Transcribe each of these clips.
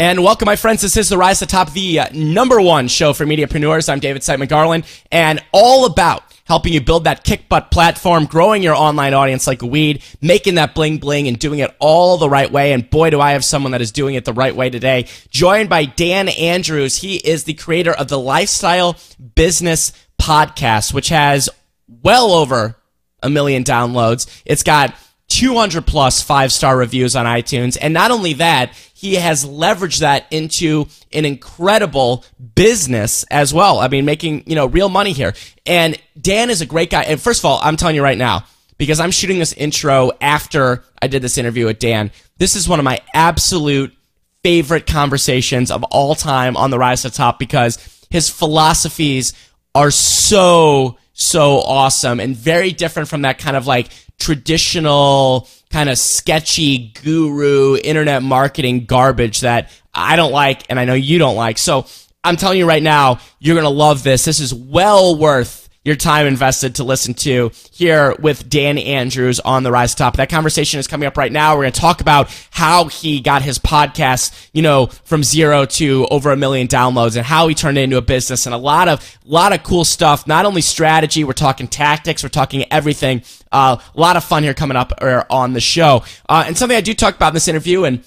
And welcome, my friends. This is the Rise to the Top, the uh, number one show for mediapreneurs. I'm David Siteman Garland, and all about helping you build that kick butt platform, growing your online audience like a weed, making that bling bling, and doing it all the right way. And boy, do I have someone that is doing it the right way today. Joined by Dan Andrews. He is the creator of the Lifestyle Business Podcast, which has well over a million downloads. It's got 200 plus five star reviews on iTunes. And not only that, he has leveraged that into an incredible business as well. I mean, making, you know, real money here. And Dan is a great guy. And first of all, I'm telling you right now, because I'm shooting this intro after I did this interview with Dan, this is one of my absolute favorite conversations of all time on the Rise to the Top because his philosophies are so, so awesome and very different from that kind of like traditional kind of sketchy guru internet marketing garbage that I don't like and I know you don't like. So I'm telling you right now, you're going to love this. This is well worth your time invested to listen to here with Dan Andrews on the Rise Top. That conversation is coming up right now. We're going to talk about how he got his podcast, you know, from zero to over a million downloads and how he turned it into a business and a lot of, lot of cool stuff. Not only strategy, we're talking tactics, we're talking everything. Uh, a lot of fun here coming up uh, on the show. Uh, and something I do talk about in this interview and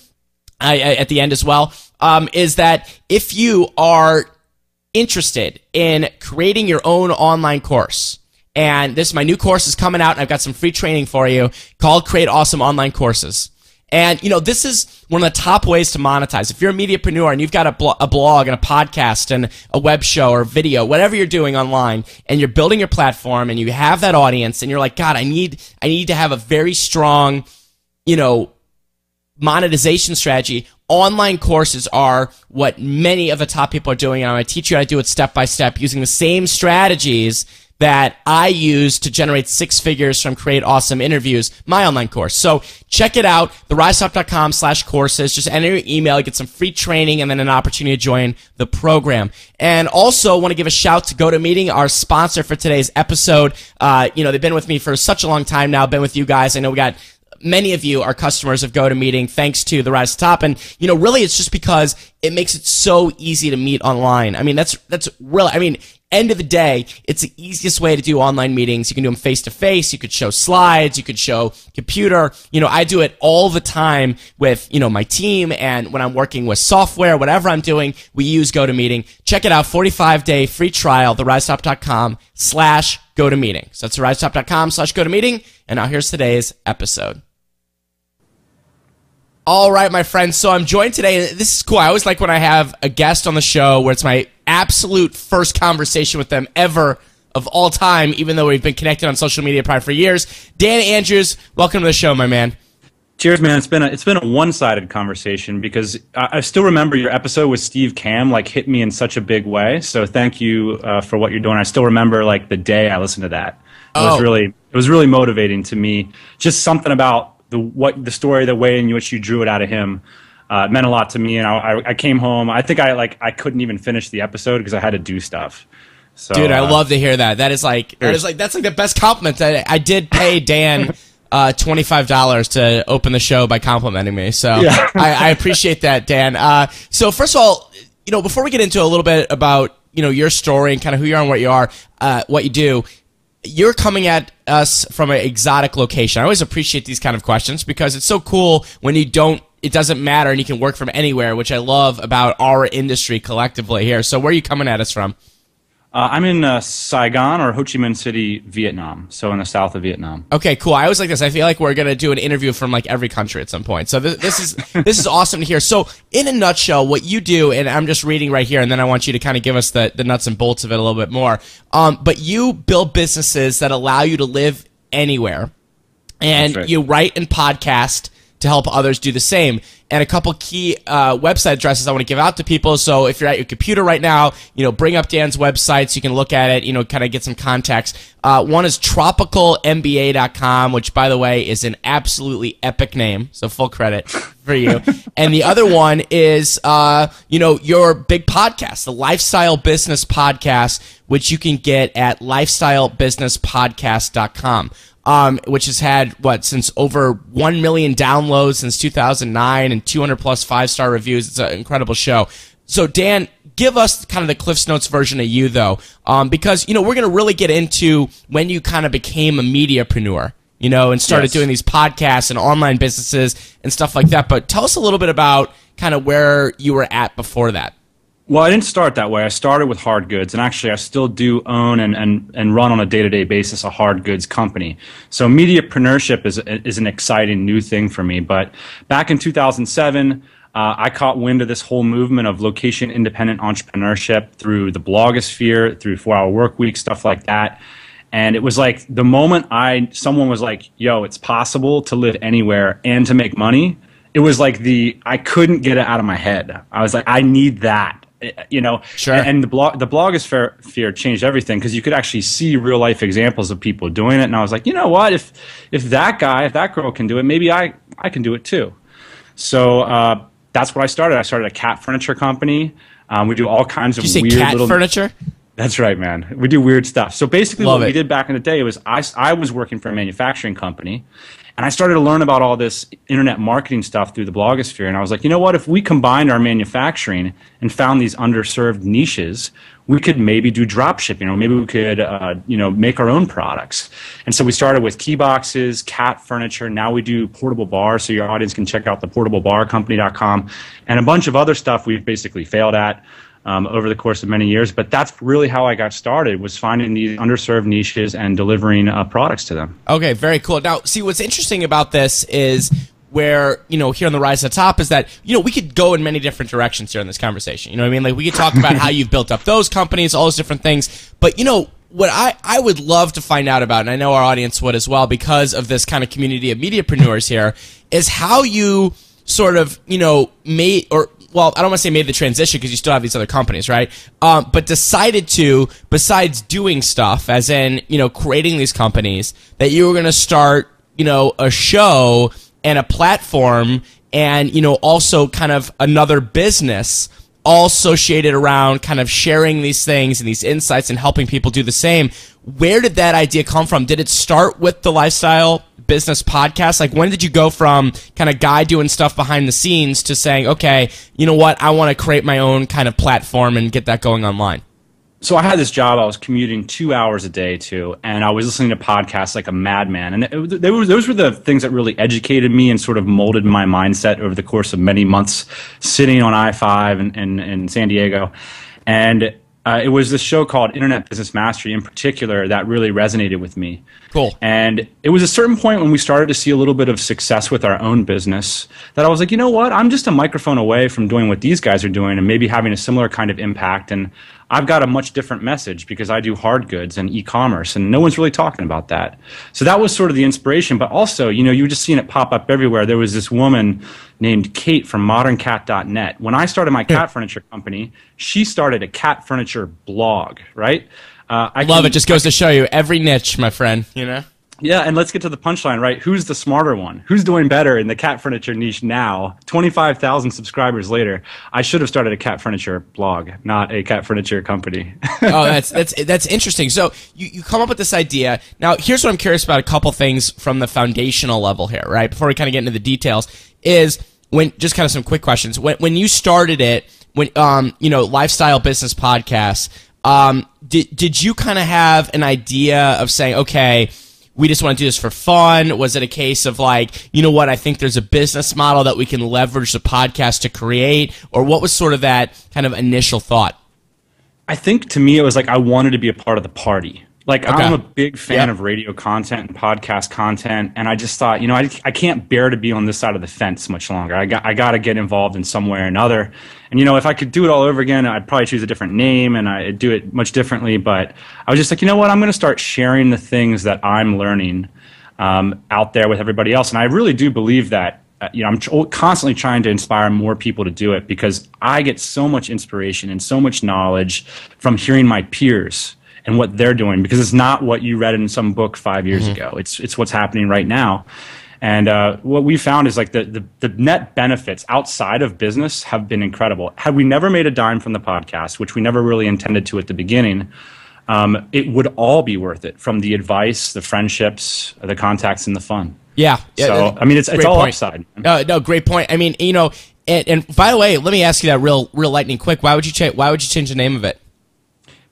I, I, at the end as well, um, is that if you are interested in creating your own online course, and this my new course is coming out, and I've got some free training for you called Create Awesome Online Courses. And you know, this is one of the top ways to monetize. If you're a mediapreneur and you've got a, a blog and a podcast and a web show or video, whatever you're doing online, and you're building your platform and you have that audience, and you're like, God, I need, I need to have a very strong, you know, monetization strategy. Online courses are what many of the top people are doing. And I teach you how to do it step by step using the same strategies that I use to generate six figures from Create Awesome Interviews, my online course. So check it out, theriseup.com slash courses. Just enter your email, get some free training, and then an opportunity to join the program. And also want to give a shout to GoToMeeting, our sponsor for today's episode. Uh, you know, they've been with me for such a long time now, been with you guys. I know we got many of you are customers of GoToMeeting thanks to the Rise to Top. And, you know, really it's just because it makes it so easy to meet online. I mean, that's, that's really, I mean, end of the day, it's the easiest way to do online meetings. You can do them face to face. You could show slides. You could show computer. You know, I do it all the time with, you know, my team and when I'm working with software, whatever I'm doing, we use GoToMeeting. Check it out. 45 day free trial, theriseup.com slash GoToMeeting. So that's theriseup.com slash GoToMeeting. And now here's today's episode. All right, my friends. So I'm joined today. This is cool. I always like when I have a guest on the show where it's my absolute first conversation with them ever of all time, even though we've been connected on social media probably for years. Dan Andrews, welcome to the show, my man. Cheers, man. It's been a, it's been a one sided conversation because I, I, still remember your episode with Steve Kamb like hit me in such a big way. So thank you uh, for what you're doing. I still remember like the day I listened to that. It oh. was really it was really motivating to me. Just something about the what the story, the way in which you drew it out of him, uh, meant a lot to me. And I, I, came home. I think I like I couldn't even finish the episode because I had to do stuff. So, Dude, I uh, love to hear that. That is like that is like that's like the best compliment. I, I did pay Dan. Uh, twenty five dollars to open the show by complimenting me, so yeah. I, I, appreciate that, Dan. Uh, so first of all, you know, before we get into a little bit about you know your story and kind of who you are and what you are, uh, what you do, you're coming at us from an exotic location. I always appreciate these kind of questions because it's so cool when you don't it doesn't matter and you can work from anywhere, which I love about our industry collectively here. So where are you coming at us from? Uh, I'm in uh, Saigon or Ho Chi Minh City, Vietnam. So in the south of Vietnam. Okay, cool. I always like this. I feel like we're gonna do an interview from like every country at some point. So this, this is this is awesome to hear. So in a nutshell, what you do, and I'm just reading right here, and then I want you to kind of give us the the nuts and bolts of it a little bit more. Um, but you build businesses that allow you to live anywhere, and right. you write and podcast to help others do the same and a couple key uh, website addresses I want to give out to people. So if you're at your computer right now, you know, bring up Dan's website so you can look at it, you know, kind of get some context. Uh, one is tropicalmba.com, which by the way is an absolutely epic name. So full credit for you. and the other one is, uh, you know, your big podcast, the Lifestyle Business Podcast, which you can get at lifestylebusinesspodcast.com um, which has had what since over one million downloads since 2009 and and 200 plus five star reviews. It's an incredible show. So Dan, give us kind of the Cliff's Notes version of you though, um, because you know we're going to really get into when you kind of became a mediapreneur, you know, and started Yes. doing these podcasts and online businesses and stuff like that. But tell us a little bit about kind of where you were at before that. Well, I didn't start that way. I started with hard goods, and actually, I still do own and, and, and run on a day to day basis a hard goods company. So, mediapreneurship is, is an exciting new thing for me. But back in 2007, uh, I caught wind of this whole movement of location independent entrepreneurship through the blogosphere, through four hour work week, stuff like that. And it was like the moment I someone was like, "Yo, it's possible to live anywhere and to make money." It was like the I couldn't get it out of my head. I was like, "I need that." Eh, You know, Sure. And the blog, the blogosphere sphere changed everything because you could actually see real life examples of people doing it. And I was like, you know what? If if that guy, if that girl can do it, maybe I I can do it too. So uh, that's what I started. I started a cat furniture company. Um, we do all kinds of you say weird cat little furniture? that's right, man. We do weird stuff. So basically, Love what it. we did back in the day was I, I was working for a manufacturing company, and I started to learn about all this internet marketing stuff through the blogosphere. And I was like, you know what? If we combined our manufacturing and found these underserved niches, we could maybe do drop shipping, or maybe we could, uh, you know, make our own products. And so we started with key boxes, cat furniture. Now we do portable bars, so your audience can check out the portablebarcompany.com, and a bunch of other stuff we've basically failed at um, over the course of many years. But that's really how I got started was finding these underserved niches and delivering uh, products to them. Okay, very cool. Now, see, what's interesting about this is where, you know, here on the Rise to the Top is that, you know, we could go in many different directions here in this conversation. You know what I mean? Like, we could talk about how you've built up those companies, all those different things. But, you know, what I, I would love to find out about, and I know our audience would as well because of this kind of community of mediapreneurs here, is how you sort of, you know, made, or, well, I don't want to say made the transition because you still have these other companies, right? Um, but decided to, besides doing stuff, as in, you know, creating these companies, that you were going to start, you know, a show and a platform and, you know, also kind of another business all associated around kind of sharing these things and these insights and helping people do the same. Where did that idea come from? Did it start with the lifestyle business podcast? Like, when did you go from kind of guy doing stuff behind the scenes to saying, okay, you know what, I want to create my own kind of platform and get that going online? So I had this job I was commuting two hours a day to, and I was listening to podcasts like a madman. And it, they were, those were the things that really educated me and sort of molded my mindset over the course of many months sitting on I-5 in, in, in San Diego. And uh, it was this show called Internet Business Mastery in particular that really resonated with me. Cool. And it was a certain point when we started to see a little bit of success with our own business that I was like, you know what? I'm just a microphone away from doing what these guys are doing and maybe having a similar kind of impact. And I've got a much different message because I do hard goods and e-commerce and no one's really talking about that. So that was sort of the inspiration. But also, you know, you were just seeing it pop up everywhere. There was this woman named Kate from moderncat.net. When I started my cat furniture company, she started a cat furniture blog, right? Uh, I Love can- it. Just goes to show you every niche, my friend, you know? Yeah, and let's get to the punchline, right? Who's the smarter one? Who's doing better in the cat furniture niche now? 25,000 subscribers later. I should have started a cat furniture blog, not a cat furniture company. oh, that's that's that's interesting. So you, you come up with this idea. Now, here's what I'm curious about: a couple things from the foundational level here, right? Before we kind of get into the details, is when just kind of some quick questions. When when you started it, when um you know lifestyle business podcast, um did did you kind of have an idea of saying, okay? We just want to do this for fun? Was it a case of like, you know what, I think there's a business model that we can leverage the podcast to create? Or what was sort of that kind of initial thought? I think to me, it was like I wanted to be a part of the party. Like Okay. I'm a big fan Yep. of radio content and podcast content, and I just thought, you know, I, I can't bear to be on this side of the fence much longer. I got I got to get involved in some way or another. And you know, if I could do it all over again, I'd probably choose a different name and I'd do it much differently. But I was just like, you know what, I'm going to start sharing the things that I'm learning um, out there with everybody else. And I really do believe that. Uh, you know, I'm tr- constantly trying to inspire more people to do it because I get so much inspiration and so much knowledge from hearing my peers and what they're doing because it's not what you read in some book five years ago. It's it's what's happening right now. And uh, what we found is like the, the the net benefits outside of business have been incredible. Had we never made a dime from the podcast, which we never really intended to at the beginning, um, it would all be worth it from the advice, the friendships, the contacts, and the fun. Yeah. So Uh, I mean, it's it's all point. upside. Uh, no, great point. I mean, you know, and, and by the way, let me ask you that real, real lightning quick. Why would you change? Why would you change the name of it?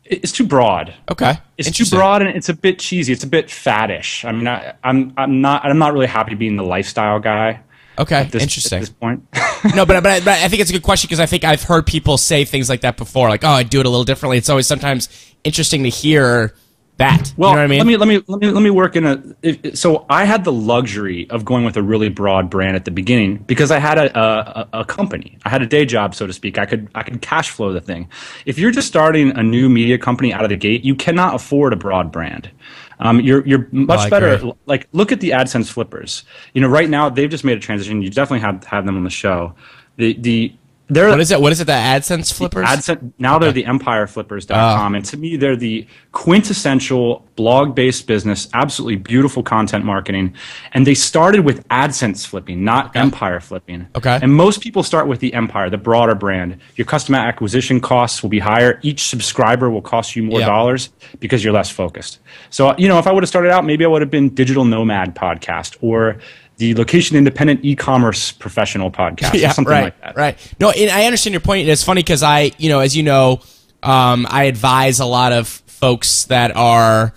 It's too broad. Okay, It's too broad and it's a bit cheesy. It's a bit faddish. I mean, I, I'm I'm not I'm not really happy being the lifestyle guy. Okay, this, interesting. At this point, no, but, but, I, but I think it's a good question because I think I've heard people say things like that before, like, "Oh, I do it a little differently." It's always sometimes interesting to hear that. well, you know what I mean? let me let me let me let me work in a. If, so I had the luxury of going with a really broad brand at the beginning because I had a, a a company. I had a day job, so to speak. I could I could cash flow the thing. If you're just starting a new media company out of the gate, you cannot afford a broad brand. Um, you're you're much I better. agree. Like look at the AdSense flippers. You know, right now they've just made a transition. You definitely have have them on the show. The the they're what is it? What is it? The AdSense flippers? AdSense, now they're the empireflippers.com. and to me, they're the quintessential blog based business, absolutely beautiful content marketing. And they started with AdSense flipping, not empire flipping. Okay. And most people start with the empire, the broader brand. Your customer acquisition costs will be higher. Each subscriber will cost you more Yeah. dollars because you're less focused. So, you know, if I would have started out, maybe I would have been Digital Nomad Podcast or the location independent e commerce professional podcast or yeah, something right, like that. right. No, and I understand your point. It's funny because I, you know, as you know, um, I advise a lot of folks that are,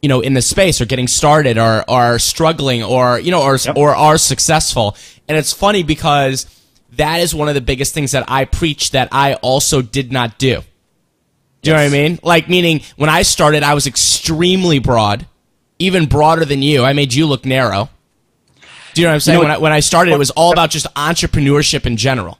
you know, in the space or getting started or are struggling or you know or or are successful. And it's funny because that is one of the biggest things that I preach that I also did not do. Do you know what I mean? Like meaning when I started, I was extremely broad, even broader than you. I made you look narrow. Do you know what I'm saying? know- when I, when I started, it was all about just entrepreneurship in general.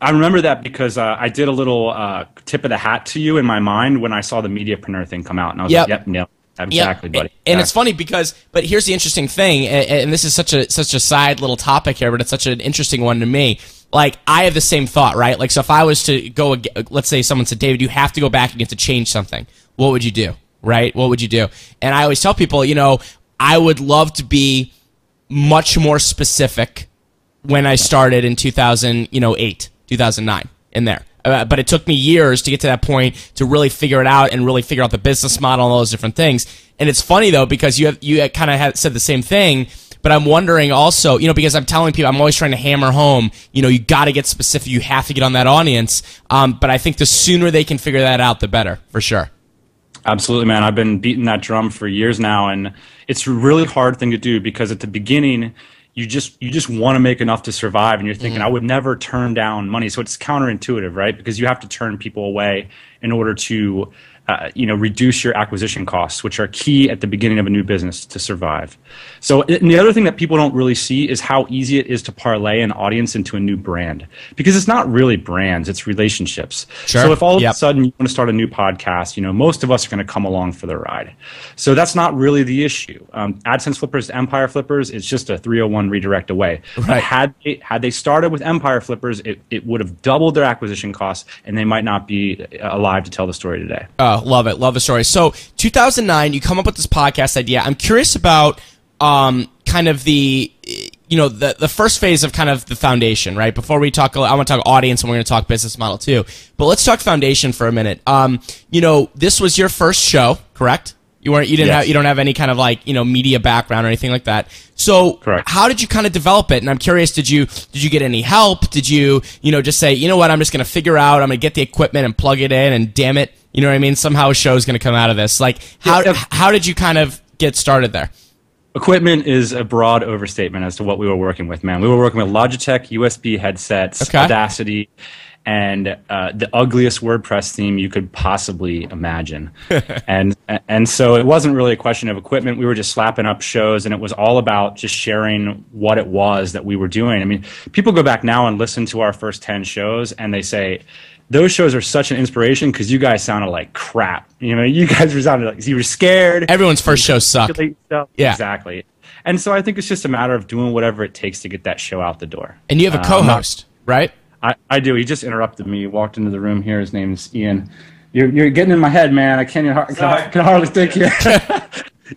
I remember that because uh, I did a little uh, tip of the hat to you in my mind when I saw the mediapreneur thing come out, and I was Yep. like, "Yep, no, exactly, Yep. buddy." And it's funny because, but here's the interesting thing, and, and this is such a such a side little topic here, but it's such an interesting one to me. Like I have the same thought, right? Like so, if I was to go, ag- let's say someone said, "David, you have to go back and you have to change something," what would you do? Right? What would you do? And I always tell people, you know, I would love to be much more specific when I started in 2000, you know, 8, 2009 in there. Uh, but it took me years to get to that point to really figure it out and really figure out the business model and all those different things. And it's funny though because you have you kind of said the same thing, but I'm wondering also, you know, because I'm telling people I'm always trying to hammer home, you know, you got to get specific, you have to get on that audience. Um, but I think the sooner they can figure that out, the better, for sure. Absolutely, man. I've been beating that drum for years now, and it's a really hard thing to do because at the beginning, you just you just want to make enough to survive, and you're thinking, mm-hmm. I would never turn down money. So it's counterintuitive, right? Because you have to turn people away in order to, uh, you know, reduce your acquisition costs, which are key at the beginning of a new business to survive. So, and the other thing that people don't really see is how easy it is to parlay an audience into a new brand, because it's not really brands; it's relationships. Sure. So if all of Yep. a sudden you want to start a new podcast, you know, most of us are going to come along for the ride. So that's not really the issue. Um, AdSense Flippers to Empire Flippers, it's just a 301 redirect away. Right. had they, had they started with Empire Flippers, it, it would have doubled their acquisition costs, and they might not be alive to tell the story today. Love it. Love the story. So, 2009, you come up with this podcast idea. I'm curious about um, kind of the, you know, the, the first phase of kind of the foundation, right? Before we talk, I want to talk audience and we're going to talk business model too. But let's talk foundation for a minute. Um, you know, this was your first show, correct? You weren't, you didn't Yes. have, you don't have any kind of like, you know, media background or anything like that. So, Correct. how did you kind of develop it? And I'm curious, did you, did you get any help? Did you, you know, just say, you know what, I'm just going to figure out, I'm going to get the equipment and plug it in and damn it, you know what I mean? Somehow a show's going to come out of this. Like, how, yeah. how did you kind of get started there? Equipment is a broad overstatement as to what we were working with, man. We were working with Logitech USB headsets, Okay. Audacity, and uh, the ugliest WordPress theme you could possibly imagine. and and so it wasn't really a question of equipment. We were just slapping up shows, and it was all about just sharing what it was that we were doing. I mean, people go back now and listen to our first ten shows, and they say. Those shows are such an inspiration because you guys sounded like crap. You know, you guys were sounded like you were scared. Everyone's first show suck. articulate stuff. Yeah. Exactly. And so I think it's just a matter of doing whatever it takes to get that show out the door. And you have a not- co-host, right? I, I do. He just interrupted me. He walked into the room here. His name's Ian. You're, you're getting in my head, man. I can't, even- can, can hardly think here.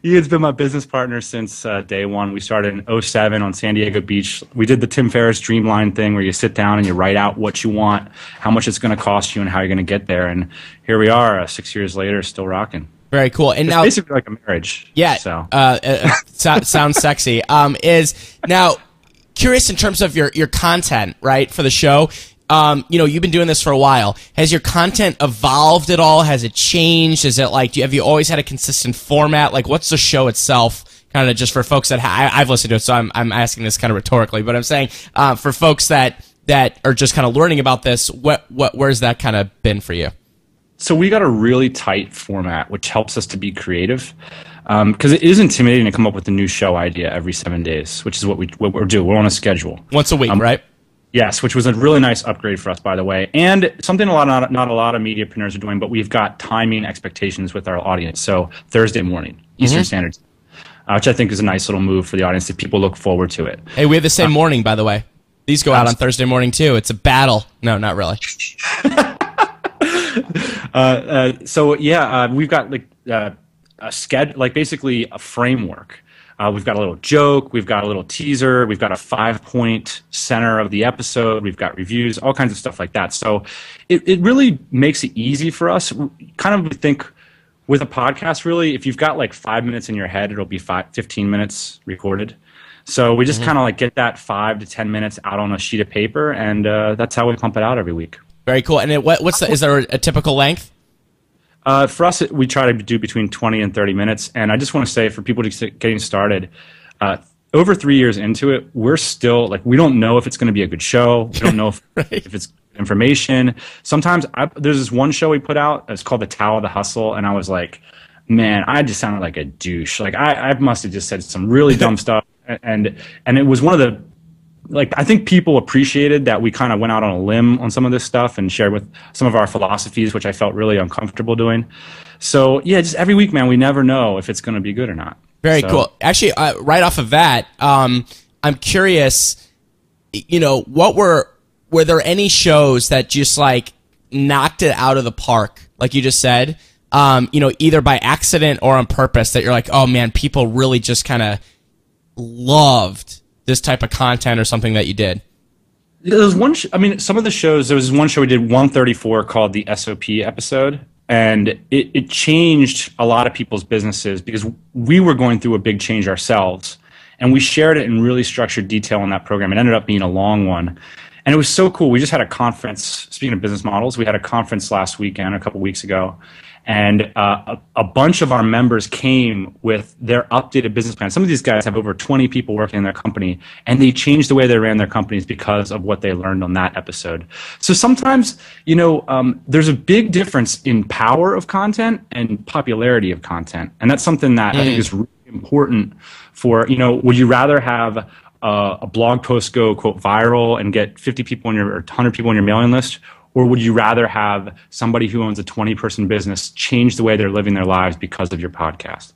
Ian's been my business partner since uh, day one. We started in 07 on San Diego Beach. We did the Tim Ferriss Dreamline thing where you sit down and you write out what you want, how much it's going to cost you, and how you're going to get there. And here we are, uh, six years later, still rocking. Very cool. And It's now, basically like a marriage. yeah, So uh, uh, so, sounds sexy. Um, is now curious in terms of your your content, right, for the show. Um, you know, you've been doing this for a while. Has your content evolved at all? Has it changed? Is it like, you, have you always had a consistent format? Like, what's the show itself? Kind of just for folks that ha- I, I've listened to it, so I'm I'm asking this kind of rhetorically, but I'm saying uh, for folks that that are just kind of learning about this, what what where's that kind of been for you? So we got a really tight format, which helps us to be creative. Because it is intimidating to come up with a new show idea every seven days, which is what we what we're doing. We're on a schedule. Once a week, Um, right? Yes, which was a really nice upgrade for us, by the way, and something a lot not, not a lot of mediapreneurs are doing. But we've got timing expectations with our audience. So Thursday morning, Eastern Standard, uh, which I think is a nice little move for the audience if people look forward to it. Hey, we have the same morning, by the way. These go out on Thursday morning too. It's a battle. No, not really. Uh, so yeah, uh, we've got like uh, a sched, like basically a framework. Uh, we've got a little joke, we've got a little teaser, we've got a five point center of the episode, we've got reviews, all kinds of stuff like that. So it, it really makes it easy for us. Kind of think with a podcast, really, if you've got like five minutes in your head, it'll be five, 15 minutes recorded. So we just kind of like get that five to 10 minutes out on a sheet of paper, and uh, that's how we pump it out every week. Very cool. And it, what, what's the, is there a typical length? Uh, for us, it- we try to do between 20 and 30 minutes. And I just want to say for people just getting started, uh, over three years into it, we're still like, we don't know if it's going to be a good show. We don't know if, if it's information. Sometimes I, there's this one show we put out, it's called The Tao of the Hustle. And I was like, man, I just sounded like a douche. Like I, I must have just said some really dumb stuff. And, and it was one of the, like I think people appreciated that we kind of went out on a limb on some of this stuff and shared with some of our philosophies, which I felt really uncomfortable doing. So yeah, just every week, man, we never know if it's going to be good or not. Very So- cool. Actually, uh, right off of that, um, I'm curious. You know, what were were there any shows that just like knocked it out of the park, like you just said? Um, you know, either by accident or on purpose, that you're like, oh man, people really just kind of loved this type of content or something that you did. There was one. Sh- I mean, some of the shows. There was one show we did 134 called the SOP episode, and it, it changed a lot of people's businesses because we were going through a big change ourselves, and we shared it in really structured detail in that program. It ended up being a long one, and it was so cool. We just had a conference. Speaking of business models, we had a conference last weekend, a couple weeks ago, and uh, a, a bunch of our members came with their updated business plan. Some of these guys have over 20 people working in their company, and they changed the way they ran their companies because of what they learned on that episode. So sometimes, you know, um, there's a big difference in power of content and popularity of content, and that's something that I think is really important for. You know, would you rather have uh, a blog post go quote viral and get 50 people on your or 100 people on your mailing list or would you rather have somebody who owns a 20 person business change the way they're living their lives because of your podcast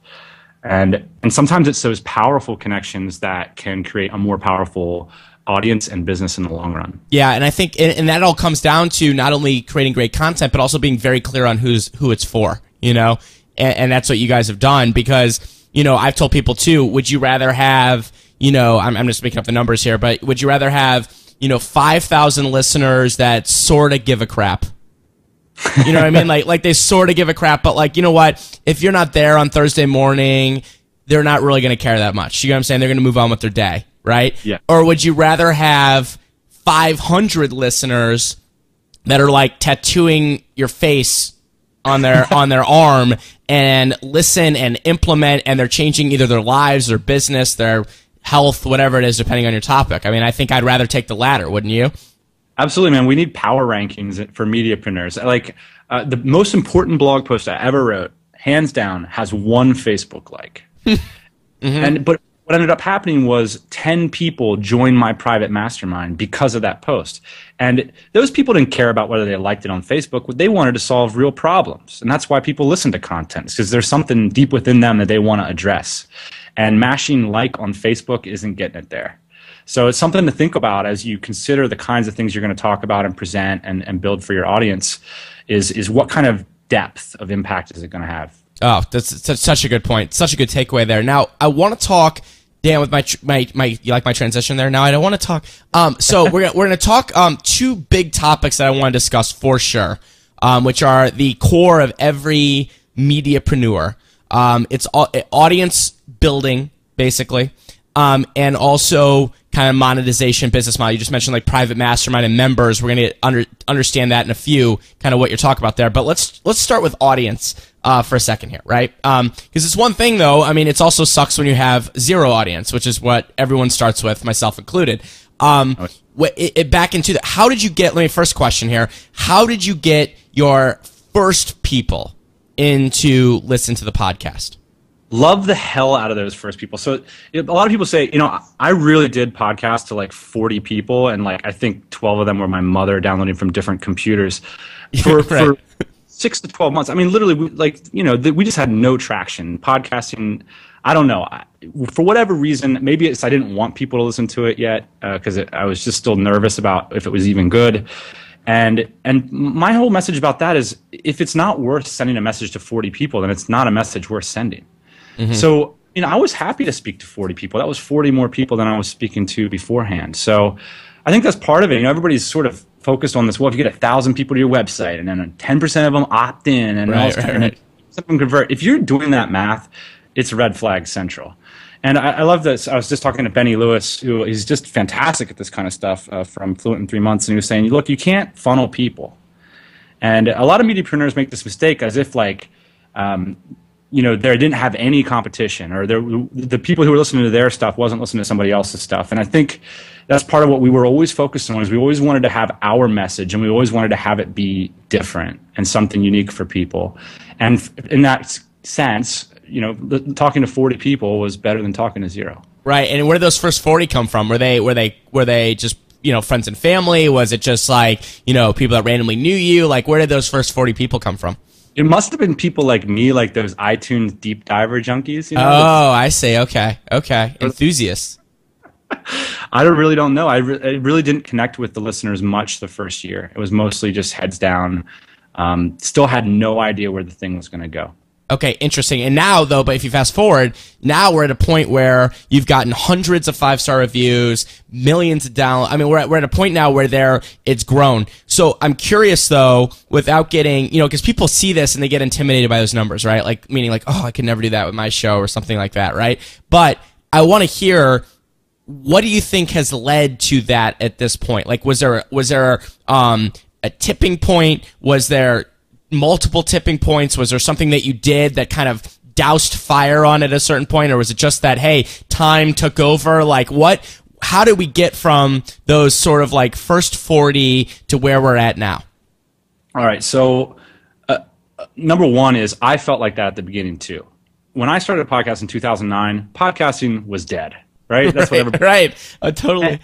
and and sometimes it's those powerful connections that can create a more powerful audience and business in the long run Yeah, and I think, and, and that all comes down to not only creating great content, but also being very clear on who's who it's for. You know, and, and that's what you guys have done because you know I've told people too. Would you rather have you know I'm, I'm just making up the numbers here, but would you rather have you know five thousand listeners that sort of give a crap? You know what I mean? Like like they sort of give a crap, but like you know what? If you're not there on Thursday morning, they're not really going to care that much. You know what I'm saying? They're going to move on with their day, right? Yeah. Or would you rather have 500 listeners that are like tattooing your face on their on their arm and listen and implement and they're changing either their lives, their business, their health, whatever it is, depending on your topic. I mean, I think I'd rather take the latter, wouldn't you? Absolutely, man. We need power rankings for mediapreneurs. Like uh, the most important blog post I ever wrote, hands down, has one Facebook like. And but what ended up happening was ten people joined my private mastermind because of that post. And those people didn't care about whether they liked it on Facebook. They wanted to solve real problems, and that's why people listen to content because there's something deep within them that they want to address. And mashing like on Facebook isn't getting it there. So it's something to think about as you consider the kinds of things you're going to talk about and present and, and build for your audience. Is is what kind of depth of impact is it going to have? Oh, that's such, a good point. Such a good takeaway there. Now, I want to talk, Dan, with my my my. You like my transition there? Now, I don't want to talk. Um, so we're gonna, we're going to talk um two big topics that I want to discuss for sure. Um, which are the core of every mediapreneur. Um, it's audience building, basically, um, and also kind of monetization business model. You just mentioned like private mastermind and members. We're going to under, understand that in a few, kind of what you're talking about there. But let's let's start with audience uh, for a second here, right? Because um, it's one thing though. I mean, it also sucks when you have zero audience, which is what everyone starts with, myself included. Um, it, it, back into the, how did you get? Let me first question here. How did you get your first people into listen to the podcast? Love the hell out of those first people. So a lot of people say, you know, I really did podcast to like 40 people, and like I think 12 of them were my mother downloading from different computers for, right. for six to 12 months. I mean, literally, we, like you know, we just had no traction. Podcasting, I don't know, I, for whatever reason, maybe it's I didn't want people to listen to it yet because uh, I was just still nervous about if it was even good. And and my whole message about that is if it's not worth sending a message to 40 people, then it's not a message worth sending. Mm-hmm. So, you know, I was happy to speak to 40 people. That was 40 more people than I was speaking to beforehand. So I think that's part of it. You know, everybody's sort of focused on this. Well, if you get a thousand people to your website and then 10% of them opt in and right, right, right. some of them convert. If you're doing that math, it's red flag central. And I, I, love this. I was just talking to Benny Lewis, who is just fantastic at this kind of stuff uh, from Fluent in Three Months. And he was saying, look, you can't funnel people. And a lot of mediapreneurs make this mistake as if like, um, you know, there didn't have any competition, or the people who were listening to their stuff wasn't listening to somebody else's stuff. And I think that's part of what we were always focused on. Is we always wanted to have our message, and we always wanted to have it be different and something unique for people. And in that sense, you know, talking to forty people was better than talking to zero. Right. And where did those first forty come from? Were they were they were they just you know friends and family? Was it just like you know people that randomly knew you? Like where did those first forty people come from? It must have been people like me, like those iTunes deep diver junkies. You know? Oh, I see. Okay, okay, enthusiasts. I really don't know. I, re- I, really didn't connect with the listeners much the first year. It was mostly just heads down. Um, still had no idea where the thing was going to go. Okay, interesting. And now, though, but if you fast forward, now we're at a point where you've gotten hundreds of five star reviews, millions of downloads. I mean, we're at, we're at a point now where there it's grown. So I'm curious, though, without getting, you know, because people see this and they get intimidated by those numbers, right? Like, meaning like, oh, I could never do that with my show or something like that, right? But I want to hear what do you think has led to that at this point? Like, was there was there um, a tipping point? Was there multiple tipping points? Was there something that you did that kind of doused fire on at a certain point, or was it just that hey, time took over? Like what? How did we get from those sort of like first forty to where we're at now? All right, so uh, number one is I felt like that at the beginning too. When I started a podcast in 2009, podcasting was dead. Right. That's right, what right. Uh, totally. And,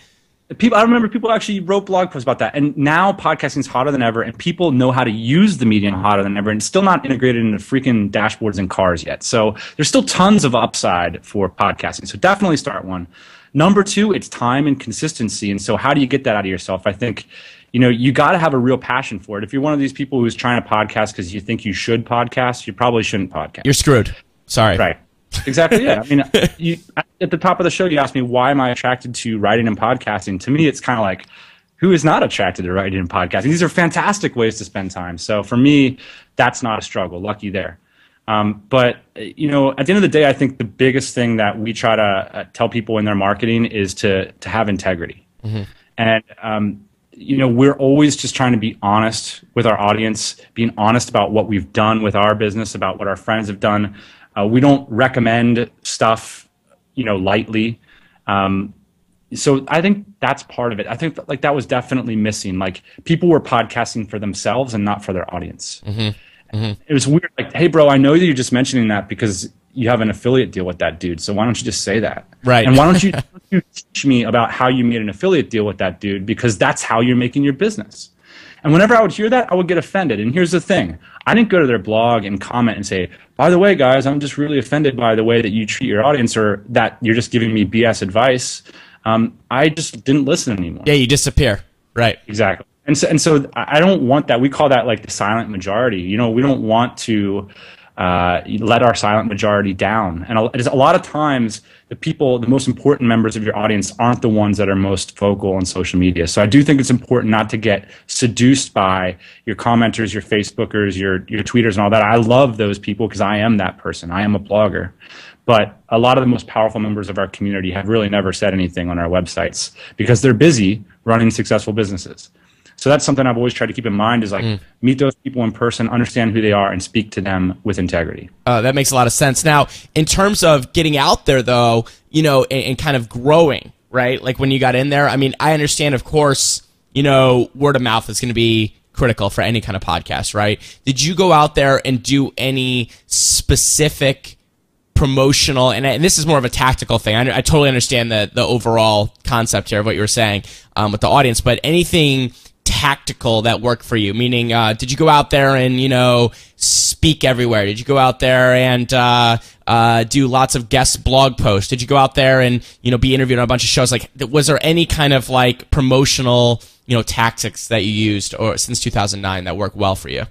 people i remember people actually wrote blog posts about that and now podcasting is hotter than ever and people know how to use the medium hotter than ever and it's still not integrated into freaking dashboards and cars yet. So there's still tons of upside for podcasting so definitely start one. Number two it's time and consistency and so how do you get that out of yourself? I think you know you got to have a real passion for it. If you're one of these people who's trying to podcast because you think you should podcast you probably shouldn't podcast. You're screwed. Sorry. Right exactly. Yeah. I mean, you, at the top of the show, you asked me why am I attracted to writing and podcasting. To me, it's kind of like who is not attracted to writing and podcasting. These are fantastic ways to spend time. So for me, that's not a struggle. Lucky there. Um, but you know, at the end of the day, I think the biggest thing that we try to uh, tell people in their marketing is to to have integrity. Mm-hmm. And um, you know, we're always just trying to be honest with our audience, being honest about what we've done with our business, about what our friends have done. Uh, we don't recommend stuff, you know, lightly. Um, so I think that's part of it. I think that, like that was definitely missing. Like people were podcasting for themselves and not for their audience. Mm-hmm. Mm-hmm. It was weird. Like, hey, bro, I know that you're just mentioning that because you have an affiliate deal with that dude. So why don't you just say that? Right. And why don't you, you teach me about how you made an affiliate deal with that dude? Because that's how you're making your business. And whenever I would hear that, I would get offended. And here's the thing I didn't go to their blog and comment and say, by the way, guys, I'm just really offended by the way that you treat your audience or that you're just giving me BS advice. Um, I just didn't listen anymore. Yeah, you disappear. Right. Exactly. And so, and so I don't want that. We call that like the silent majority. You know, we don't want to uh, let our silent majority down. And a, a lot of times, the people, the most important members of your audience, aren't the ones that are most vocal on social media. So I do think it's important not to get seduced by your commenters, your Facebookers, your your tweeters, and all that. I love those people because I am that person. I am a blogger. But a lot of the most powerful members of our community have really never said anything on our websites because they're busy running successful businesses. So that's something I've always tried to keep in mind is like mm. meet those people in person, understand who they are, and speak to them with integrity. Uh, that makes a lot of sense. Now, in terms of getting out there, though, you know, and, and kind of growing, right? Like when you got in there, I mean, I understand, of course, you know, word of mouth is going to be critical for any kind of podcast, right? Did you go out there and do any specific promotional and, and this is more of a tactical thing I, I, totally understand the the overall concept here of what you were saying um, with the audience but anything tactical that worked for you? Meaning, uh, did you go out there and you know speak everywhere? Did you go out there and uh, uh, do lots of guest blog posts? Did you go out there and you know be interviewed on a bunch of shows? Like, was there any kind of like promotional you know tactics that you used or since 2009 that worked well for you?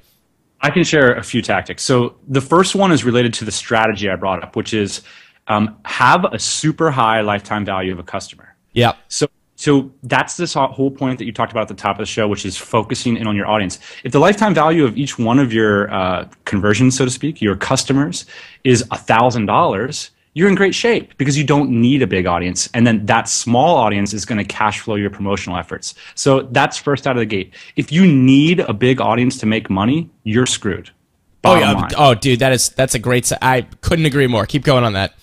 I can share a few tactics. So the first one is related to the strategy I brought up, which is um, have a super high lifetime value of a customer. Yeah. So so that's this whole point that you talked about at the top of the show, which is focusing in on your audience. If the lifetime value of each one of your uh, conversions, so to speak, your customers is thousand dollars, you're in great shape because you don't need a big audience, and then that small audience is going to cash flow your promotional efforts. So that's first out of the gate. If you need a big audience to make money, you're screwed. oh yeah, line. oh dude, that is that's a great. I couldn't agree more. Keep going on that.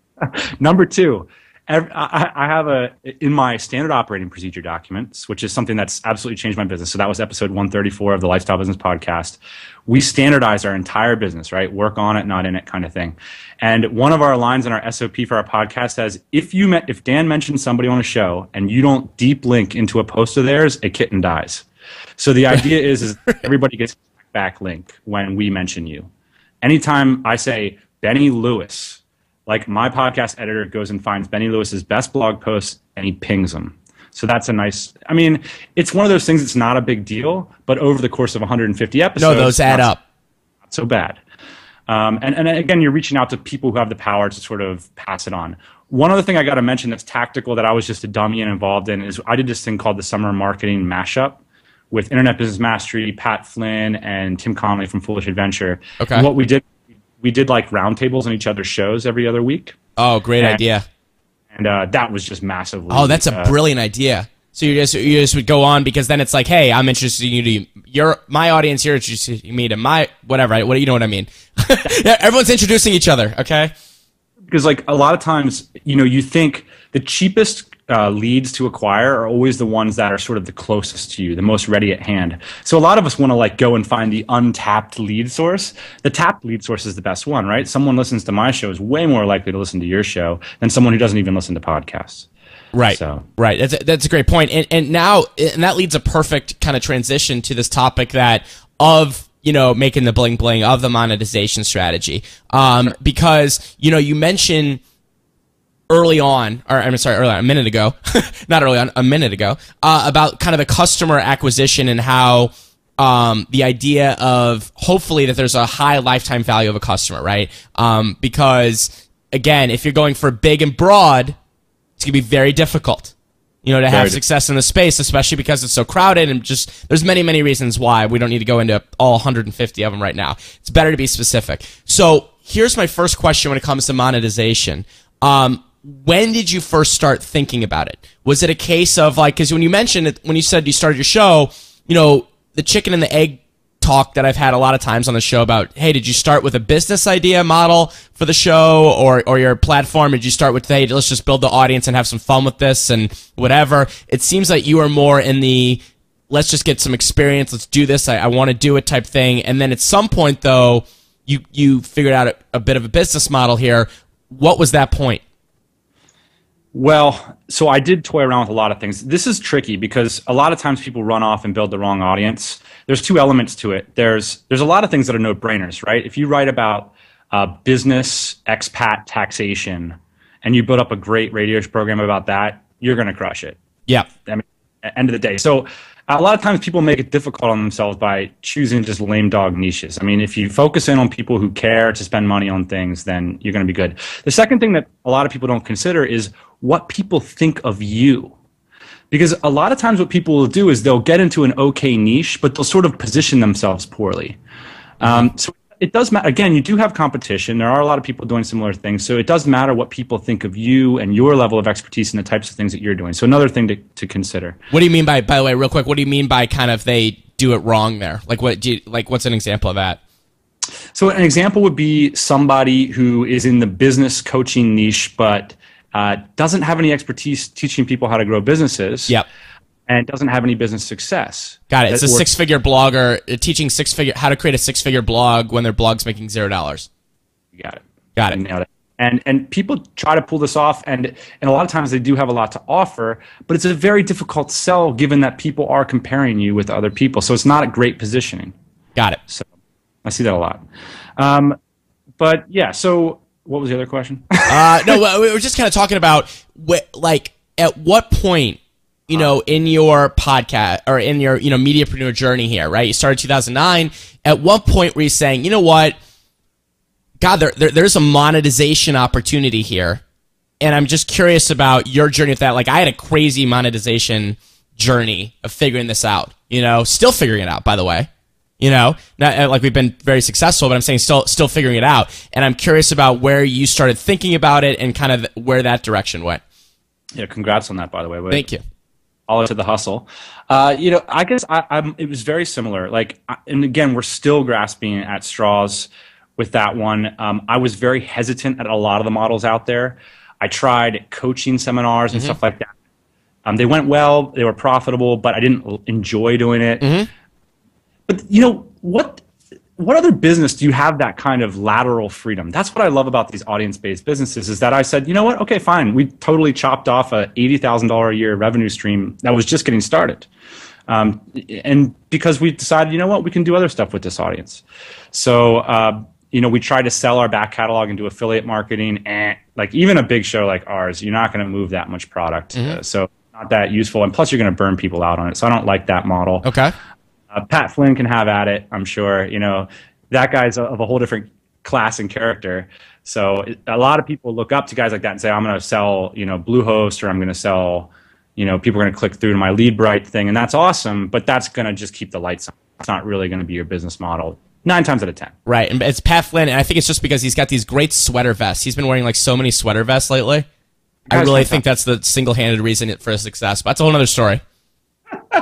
Number two every, I, I, have a in my standard operating procedure documents, which is something that's absolutely changed my business. So that was episode 134 of the Lifestyle Business Podcast. We standardize our entire business, right? Work on it, not in it, kind of thing. And one of our lines in our SOP for our podcast says, if you met, if Dan mentions somebody on a show and you don't deep link into a post of theirs, a kitten dies. So the idea is, is everybody gets back link when we mention you. Anytime I say Benny Lewis like my podcast editor goes and finds Benny Lewis's best blog posts and he pings them. So that's a nice. I mean, it's one of those things. It's not a big deal, but over the course of 150 episodes, no, those add not, up. Not so bad. Um, and, and again, you're reaching out to people who have the power to sort of pass it on. One other thing I got to mention that's tactical that I was just a dummy and involved in is I did this thing called the Summer Marketing Mashup with Internet Business Mastery, Pat Flynn, and Tim Conley from Foolish Adventure. Okay. And what we did we did like roundtables on each other's shows every other week. Oh, great and, idea! And uh, that was just massively. Oh, that's a uh, brilliant idea. So you just you just would go on because then it's like, hey, I'm interested in you to your my audience. You're interested in me to my whatever. What you know what I mean? yeah, everyone's introducing each other. Okay. Because like a lot of times, you know, you think the cheapest uh, leads to acquire are always the ones that are sort of the closest to you, the most ready at hand. So a lot of us want to like go and find the untapped lead source. The tapped lead source is the best one, right? Someone listens to my show is way more likely to listen to your show than someone who doesn't even listen to podcasts. Right. So. Right. That's a, that's a great point. And and now and that leads a perfect kind of transition to this topic that of you know making the bling bling of the monetization strategy. Um, because you know you mentioned early on, or I'm sorry, early on, a minute ago, not early on, a minute ago, uh, about kind of the customer acquisition and how um, the idea of hopefully that there's a high lifetime value of a customer, right? Um, because again, if you're going for big and broad, it's gonna be very difficult, you know, to have success in the space, especially because it's so crowded and just there's many many reasons why we don't need to go into all 150 of them right now. It's better to be specific. So here's my first question when it comes to monetization. Um, when did you first start thinking about it? Was it a case of like, because when you mentioned it, when you said you started your show, you know, the chicken and the egg talk that I've had a lot of times on the show about, hey, did you start with a business idea model for the show or, or your platform? Did you start with, hey, let's just build the audience and have some fun with this and whatever? It seems like you are more in the, let's just get some experience, let's do this, I, I want to do it type thing. And then at some point, though, you, you figured out a, a bit of a business model here. What was that point? Well, so I did toy around with a lot of things. This is tricky because a lot of times people run off and build the wrong audience. There's two elements to it. There's there's a lot of things that are no brainers, right? If you write about uh, business expat taxation and you build up a great radio program about that, you're going to crush it. Yeah. I mean, end of the day. So a lot of times people make it difficult on themselves by choosing just lame dog niches. I mean, if you focus in on people who care to spend money on things, then you're going to be good. The second thing that a lot of people don't consider is what people think of you. Because a lot of times what people will do is they'll get into an okay niche, but they'll sort of position themselves poorly. Um, so it does matter. Again, you do have competition. There are a lot of people doing similar things. So it does matter what people think of you and your level of expertise and the types of things that you're doing. So another thing to, to consider. What do you mean by, by the way, real quick, what do you mean by kind of they do it wrong there? Like what do you, like what's an example of that? So an example would be somebody who is in the business coaching niche, but uh, doesn't have any expertise teaching people how to grow businesses. Yep and doesn't have any business success. Got it. It's a six figure blogger uh, teaching six figure how to create a six figure blog when their blog's making zero dollars. Got it. Got it. it. And and people try to pull this off, and and a lot of times they do have a lot to offer, but it's a very difficult sell given that people are comparing you with other people. So it's not a great positioning. Got it. So I see that a lot. Um, but yeah. So what was the other question? uh, no, we were just kind of talking about wh- like at what point you know, in your podcast or in your, you know, mediapreneur journey here, right? You started 2009. At what point were you saying, you know what? God, there, there, there's a monetization opportunity here. And I'm just curious about your journey with that. Like, I had a crazy monetization journey of figuring this out, you know, still figuring it out, by the way. You know, not uh, like we've been very successful, but I'm saying still, still figuring it out. And I'm curious about where you started thinking about it and kind of where that direction went. Yeah, congrats on that, by the way. Thank you all to the hustle. Uh, you know, I guess I, am It was very similar. Like, and again, we're still grasping at straws with that one. Um, I was very hesitant at a lot of the models out there. I tried coaching seminars and mm-hmm. stuff like that. Um, they went well. They were profitable, but I didn't enjoy doing it. Mm-hmm. But you know what? What other business do you have that kind of lateral freedom? That's what I love about these audience-based businesses is that I said, you know what? Okay, fine. We totally chopped off a $80,000 a year revenue stream that was just getting started. Um, and because we decided, you know what, we can do other stuff with this audience. So, uh, you know, we try to sell our back catalog and do affiliate marketing. And like even a big show like ours, you're not going to move that much product. Mm-hmm. Uh, so not that useful. And plus you're going to burn people out on it. So I don't like that model. Okay. Uh, Pat Flynn can have at it, I'm sure. You know, that guy's of a whole different class and character. So a lot of people look up to guys like that and say, I'm going to sell, you know, Bluehost or I'm going to sell, you know, people are going to click through to my lead bright thing. And that's awesome, but that's going to just keep the lights on. It's not really going to be your business model nine times out of ten. Right. And it's Pat Flynn. And I think it's just because he's got these great sweater vests. He's been wearing like so many sweater vests lately. I really think that's the single handed reason for his success. But that's a whole other story.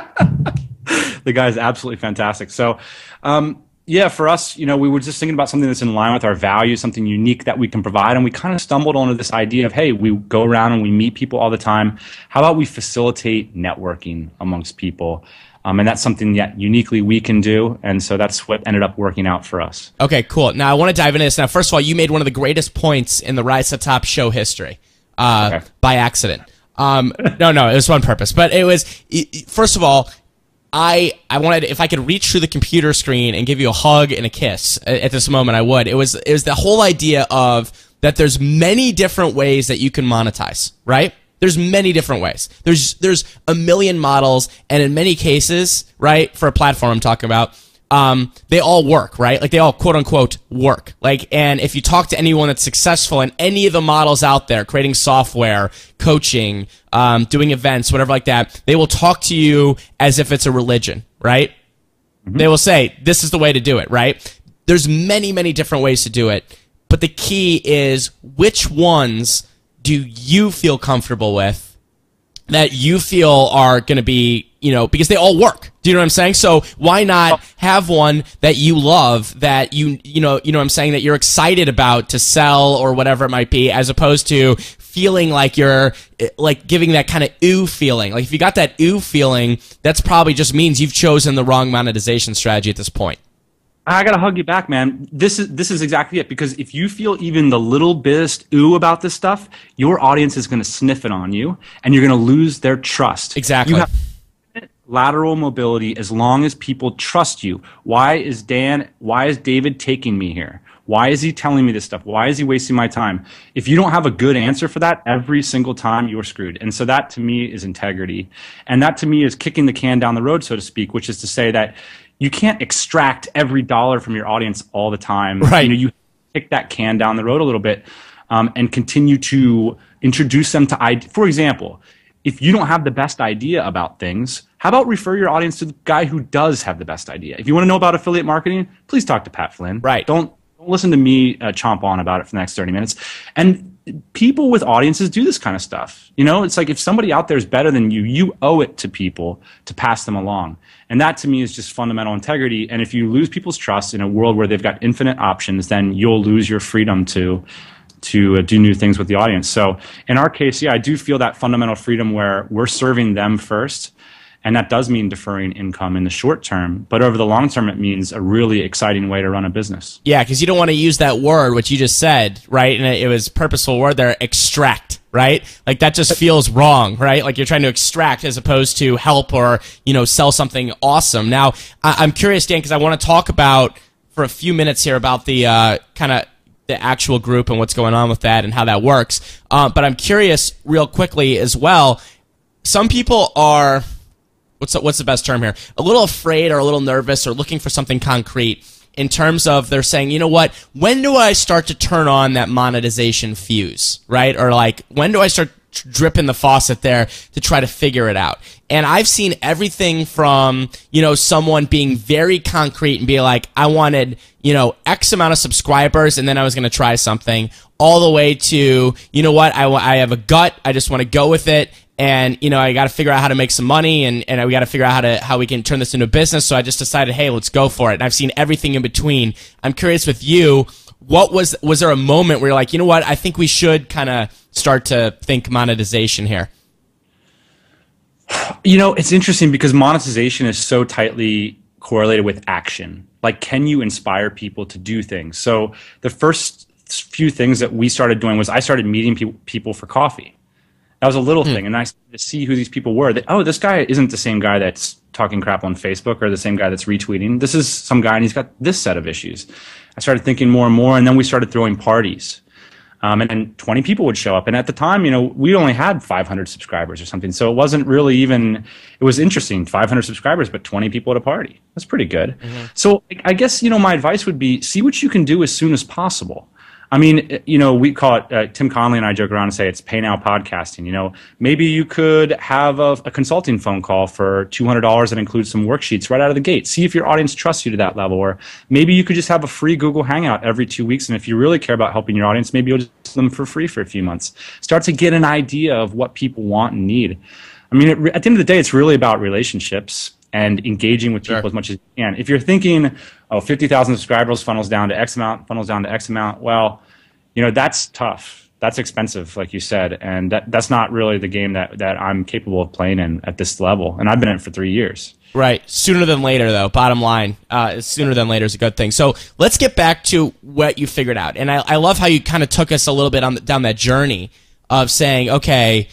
the guy's absolutely fantastic. So, um, yeah, for us, you know, we were just thinking about something that's in line with our values, something unique that we can provide. And we kind of stumbled onto this idea of, hey, we go around and we meet people all the time. How about we facilitate networking amongst people? Um, and that's something that uniquely we can do. And so that's what ended up working out for us. Okay, cool. Now I want to dive into this. Now, first of all, you made one of the greatest points in the Rise to Top show history uh, okay. by accident. Um, no, no, it was on purpose. But it was, first of all, I I wanted if I could reach through the computer screen and give you a hug and a kiss at, at this moment, I would. It was it was the whole idea of that there's many different ways that you can monetize, right? There's many different ways. There's there's a million models, and in many cases, right, for a platform I'm talking about, um, they all work, right? Like they all quote unquote work. Like, and if you talk to anyone that's successful in any of the models out there, creating software, coaching, um, doing events, whatever like that, they will talk to you as if it's a religion, right? Mm-hmm. They will say, this is the way to do it, right? There's many, many different ways to do it. But the key is which ones do you feel comfortable with that you feel are going to be, you know, because they all work. Do you know what I'm saying? So why not have one that you love that you, you know, you know what I'm saying that you're excited about to sell or whatever it might be, as opposed to feeling like you're eh, like giving that kind of ooh feeling. Like if you got that ooh feeling, that's probably just means you've chosen the wrong monetization strategy at this point. I gotta hug you back, man. This is this is exactly it. Because if you feel even the little bit ooh about this stuff, your audience is gonna sniff it on you, and you're gonna lose their trust. Exactly. Lateral mobility as long as people trust you. Why is Dan? Why is David taking me here? Why is he telling me this stuff? Why is he wasting my time? If you don't have a good answer for that every single time, you're screwed. And so that to me is integrity. And that to me is kicking the can down the road, so to speak, which is to say that you can't extract every dollar from your audience all the time. Right. You know, you kick that can down the road a little bit um, and continue to introduce them to. For example, if you don't have the best idea about things, how about refer your audience to the guy who does have the best idea? If you want to know about affiliate marketing, please talk to Pat Flynn. Right. Don't don't listen to me uh, chomp on about it for the next 30 minutes. And people with audiences do this kind of stuff. You know, it's like if somebody out there is better than you, you owe it to people to pass them along. And that to me is just fundamental integrity. And if you lose people's trust in a world where they've got infinite options, then you'll lose your freedom to to uh, do new things with the audience. So in our case, yeah, I do feel that fundamental freedom where we're serving them first and that does mean deferring income in the short term, but over the long term, it means a really exciting way to run a business. Yeah, because you don't want to use that word, which you just said, right? And it was purposeful word there, extract, right? Like that just feels wrong, right? Like you're trying to extract as opposed to help or, you know, sell something awesome. Now, I- am curious, Dan, because I want to talk about for a few minutes here about the uh, kind of the actual group and what's going on with that and how that works. Uh, but I'm curious, real quickly as well. Some people are what's the, what's the best term here? A little afraid or a little nervous or looking for something concrete in terms of they're saying, you know what, when do I start to turn on that monetization fuse, right? Or like, when do I start dripping the faucet there to try to figure it out? And I've seen everything from, you know, someone being very concrete and be like, I wanted, you know, X amount of subscribers and then I was going to try something all the way to, you know what, I, I have a gut. I just want to go with it and you know I got to figure out how to make some money, and and we got to figure out how to how we can turn this into a business. So I just decided, hey, let's go for it. And I've seen everything in between. I'm curious with you, what was was there a moment where you're like, you know what, I think we should kind of start to think monetization here. You know, it's interesting because monetization is so tightly correlated with action. Like, can you inspire people to do things? So the first few things that we started doing was I started meeting pe- people for coffee that was a little hmm. thing, and I to see who these people were. That, oh, this guy isn't the same guy that's talking crap on Facebook or the same guy that's retweeting. This is some guy, and he's got this set of issues. I started thinking more and more, and then we started throwing parties. Um, and, and 20 people would show up. And at the time, you know, we only had 500 subscribers or something. So it wasn't really even, it was interesting 500 subscribers, but 20 people at a party. That's pretty good. Mm-hmm. So I guess, you know, my advice would be see what you can do as soon as possible. I mean, you know, we call it, uh, Tim Conley and I joke around and say it's pay now podcasting. You know, maybe you could have a, a consulting phone call for $200 that includes some worksheets right out of the gate. See if your audience trusts you to that level. Or maybe you could just have a free Google Hangout every two weeks. And if you really care about helping your audience, maybe you'll just them for free for a few months. Start to get an idea of what people want and need. I mean, it, at the end of the day, it's really about relationships and engaging with people sure. as much as you can. If you're thinking, oh, 50,000 subscribers funnels down to X amount, funnels down to X amount, well, you know, that's tough. That's expensive, like you said. And that, that's not really the game that, that I'm capable of playing in at this level. And I've been in it for three years. Right. Sooner than later, though. Bottom line, uh, sooner than later is a good thing. So let's get back to what you figured out. And I, I love how you kind of took us a little bit on the, down that journey of saying, okay,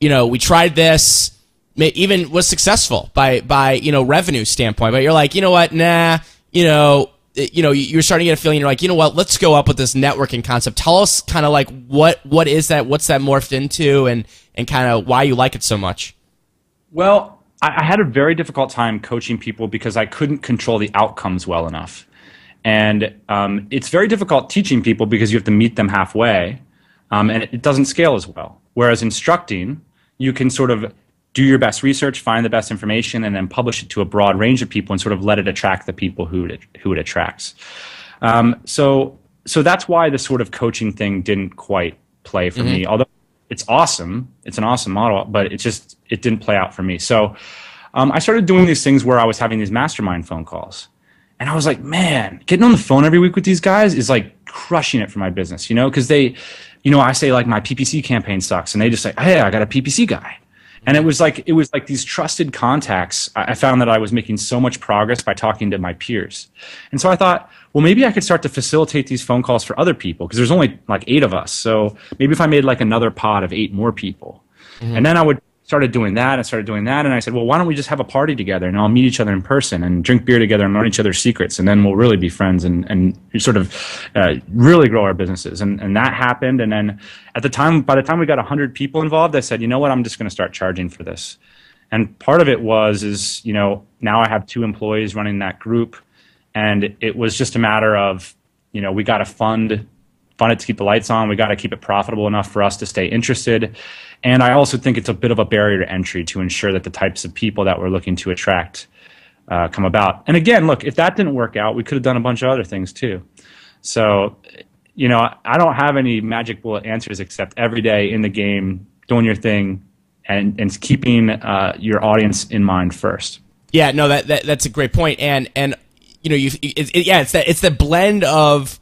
you know, we tried this even was successful by by you know revenue standpoint but you're like you know what nah you know you know you're starting to get a feeling you're like you know what let's go up with this networking concept. Tell us kind of like what what is that what's that morphed into and and kind of why you like it so much? Well I, had a very difficult time coaching people because i couldn't control the outcomes well enough. And um, it's very difficult teaching people because you have to meet them halfway um, and it doesn't scale as well. Whereas instructing you can sort of do your best research, find the best information, and then publish it to a broad range of people and sort of let it attract the people who it, who it attracts. Um, so, so that's why the sort of coaching thing didn't quite play for mm-hmm. me. Although it's awesome, it's an awesome model, but it just it didn't play out for me. So, um, I started doing these things where I was having these mastermind phone calls, and I was like, man, getting on the phone every week with these guys is like crushing it for my business, you know, because they, you know, I say like my PPC campaign sucks, and they just say, hey, I got a PPC guy and it was like it was like these trusted contacts i found that i was making so much progress by talking to my peers. And so i thought well maybe i could start to facilitate these phone calls for other people because there's only like eight of us. So maybe if i made like another pod of eight more people. Mm-hmm. and then i would started doing that and started doing that. And I said, well, why don't we just have a party together and I'll meet each other in person and drink beer together and learn each other's secrets. And then we'll really be friends and, and sort of uh, really grow our businesses. And, and that happened. And then at the time, by the time we got 100 people involved, I said, you know what, I'm just going to start charging for this. And part of it was, is, you know, now I have two employees running that group. And it was just a matter of, you know, we got to fund it to keep the lights on. We got to keep it profitable enough for us to stay interested. And I also think it's a bit of a barrier to entry to ensure that the types of people that we're looking to attract uh, come about. And again, look, if that didn't work out, we could have done a bunch of other things too. So, you know, I don't have any magic bullet answers except every day in the game, doing your thing, and and keeping uh, your audience in mind first. Yeah, no, that, that that's a great point, and and you know, you it, it, yeah, it's that it's the blend of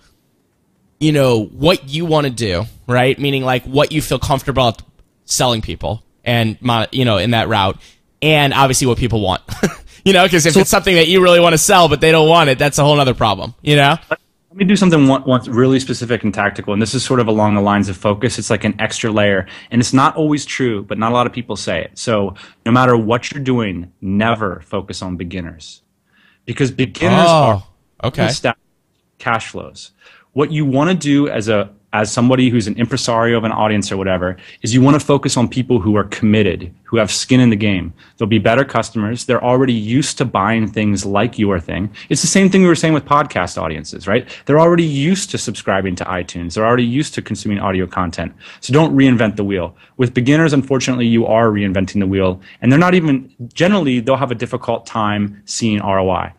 you know what you want to do, right? Meaning like what you feel comfortable selling people and you know in that route and obviously what people want. You know because if so, it's something that you really want to sell but they don't want it that's a whole other problem you know? Let me do something once really specific and tactical and this is sort of along the lines of focus. It's like an extra layer and it's not always true but not a lot of people say it. So no matter what you're doing never focus on beginners because beginners oh, are okay. cash flows what you want to do as a as somebody who's an impresario of an audience or whatever, is you want to focus on people who are committed, who have skin in the game. They'll be better customers. They're already used to buying things like your thing. It's the same thing we were saying with podcast audiences, right? They're already used to subscribing to iTunes. They're already used to consuming audio content. So don't reinvent the wheel. With beginners, unfortunately, you are reinventing the wheel. And they're not even, generally, they'll have a difficult time seeing ROI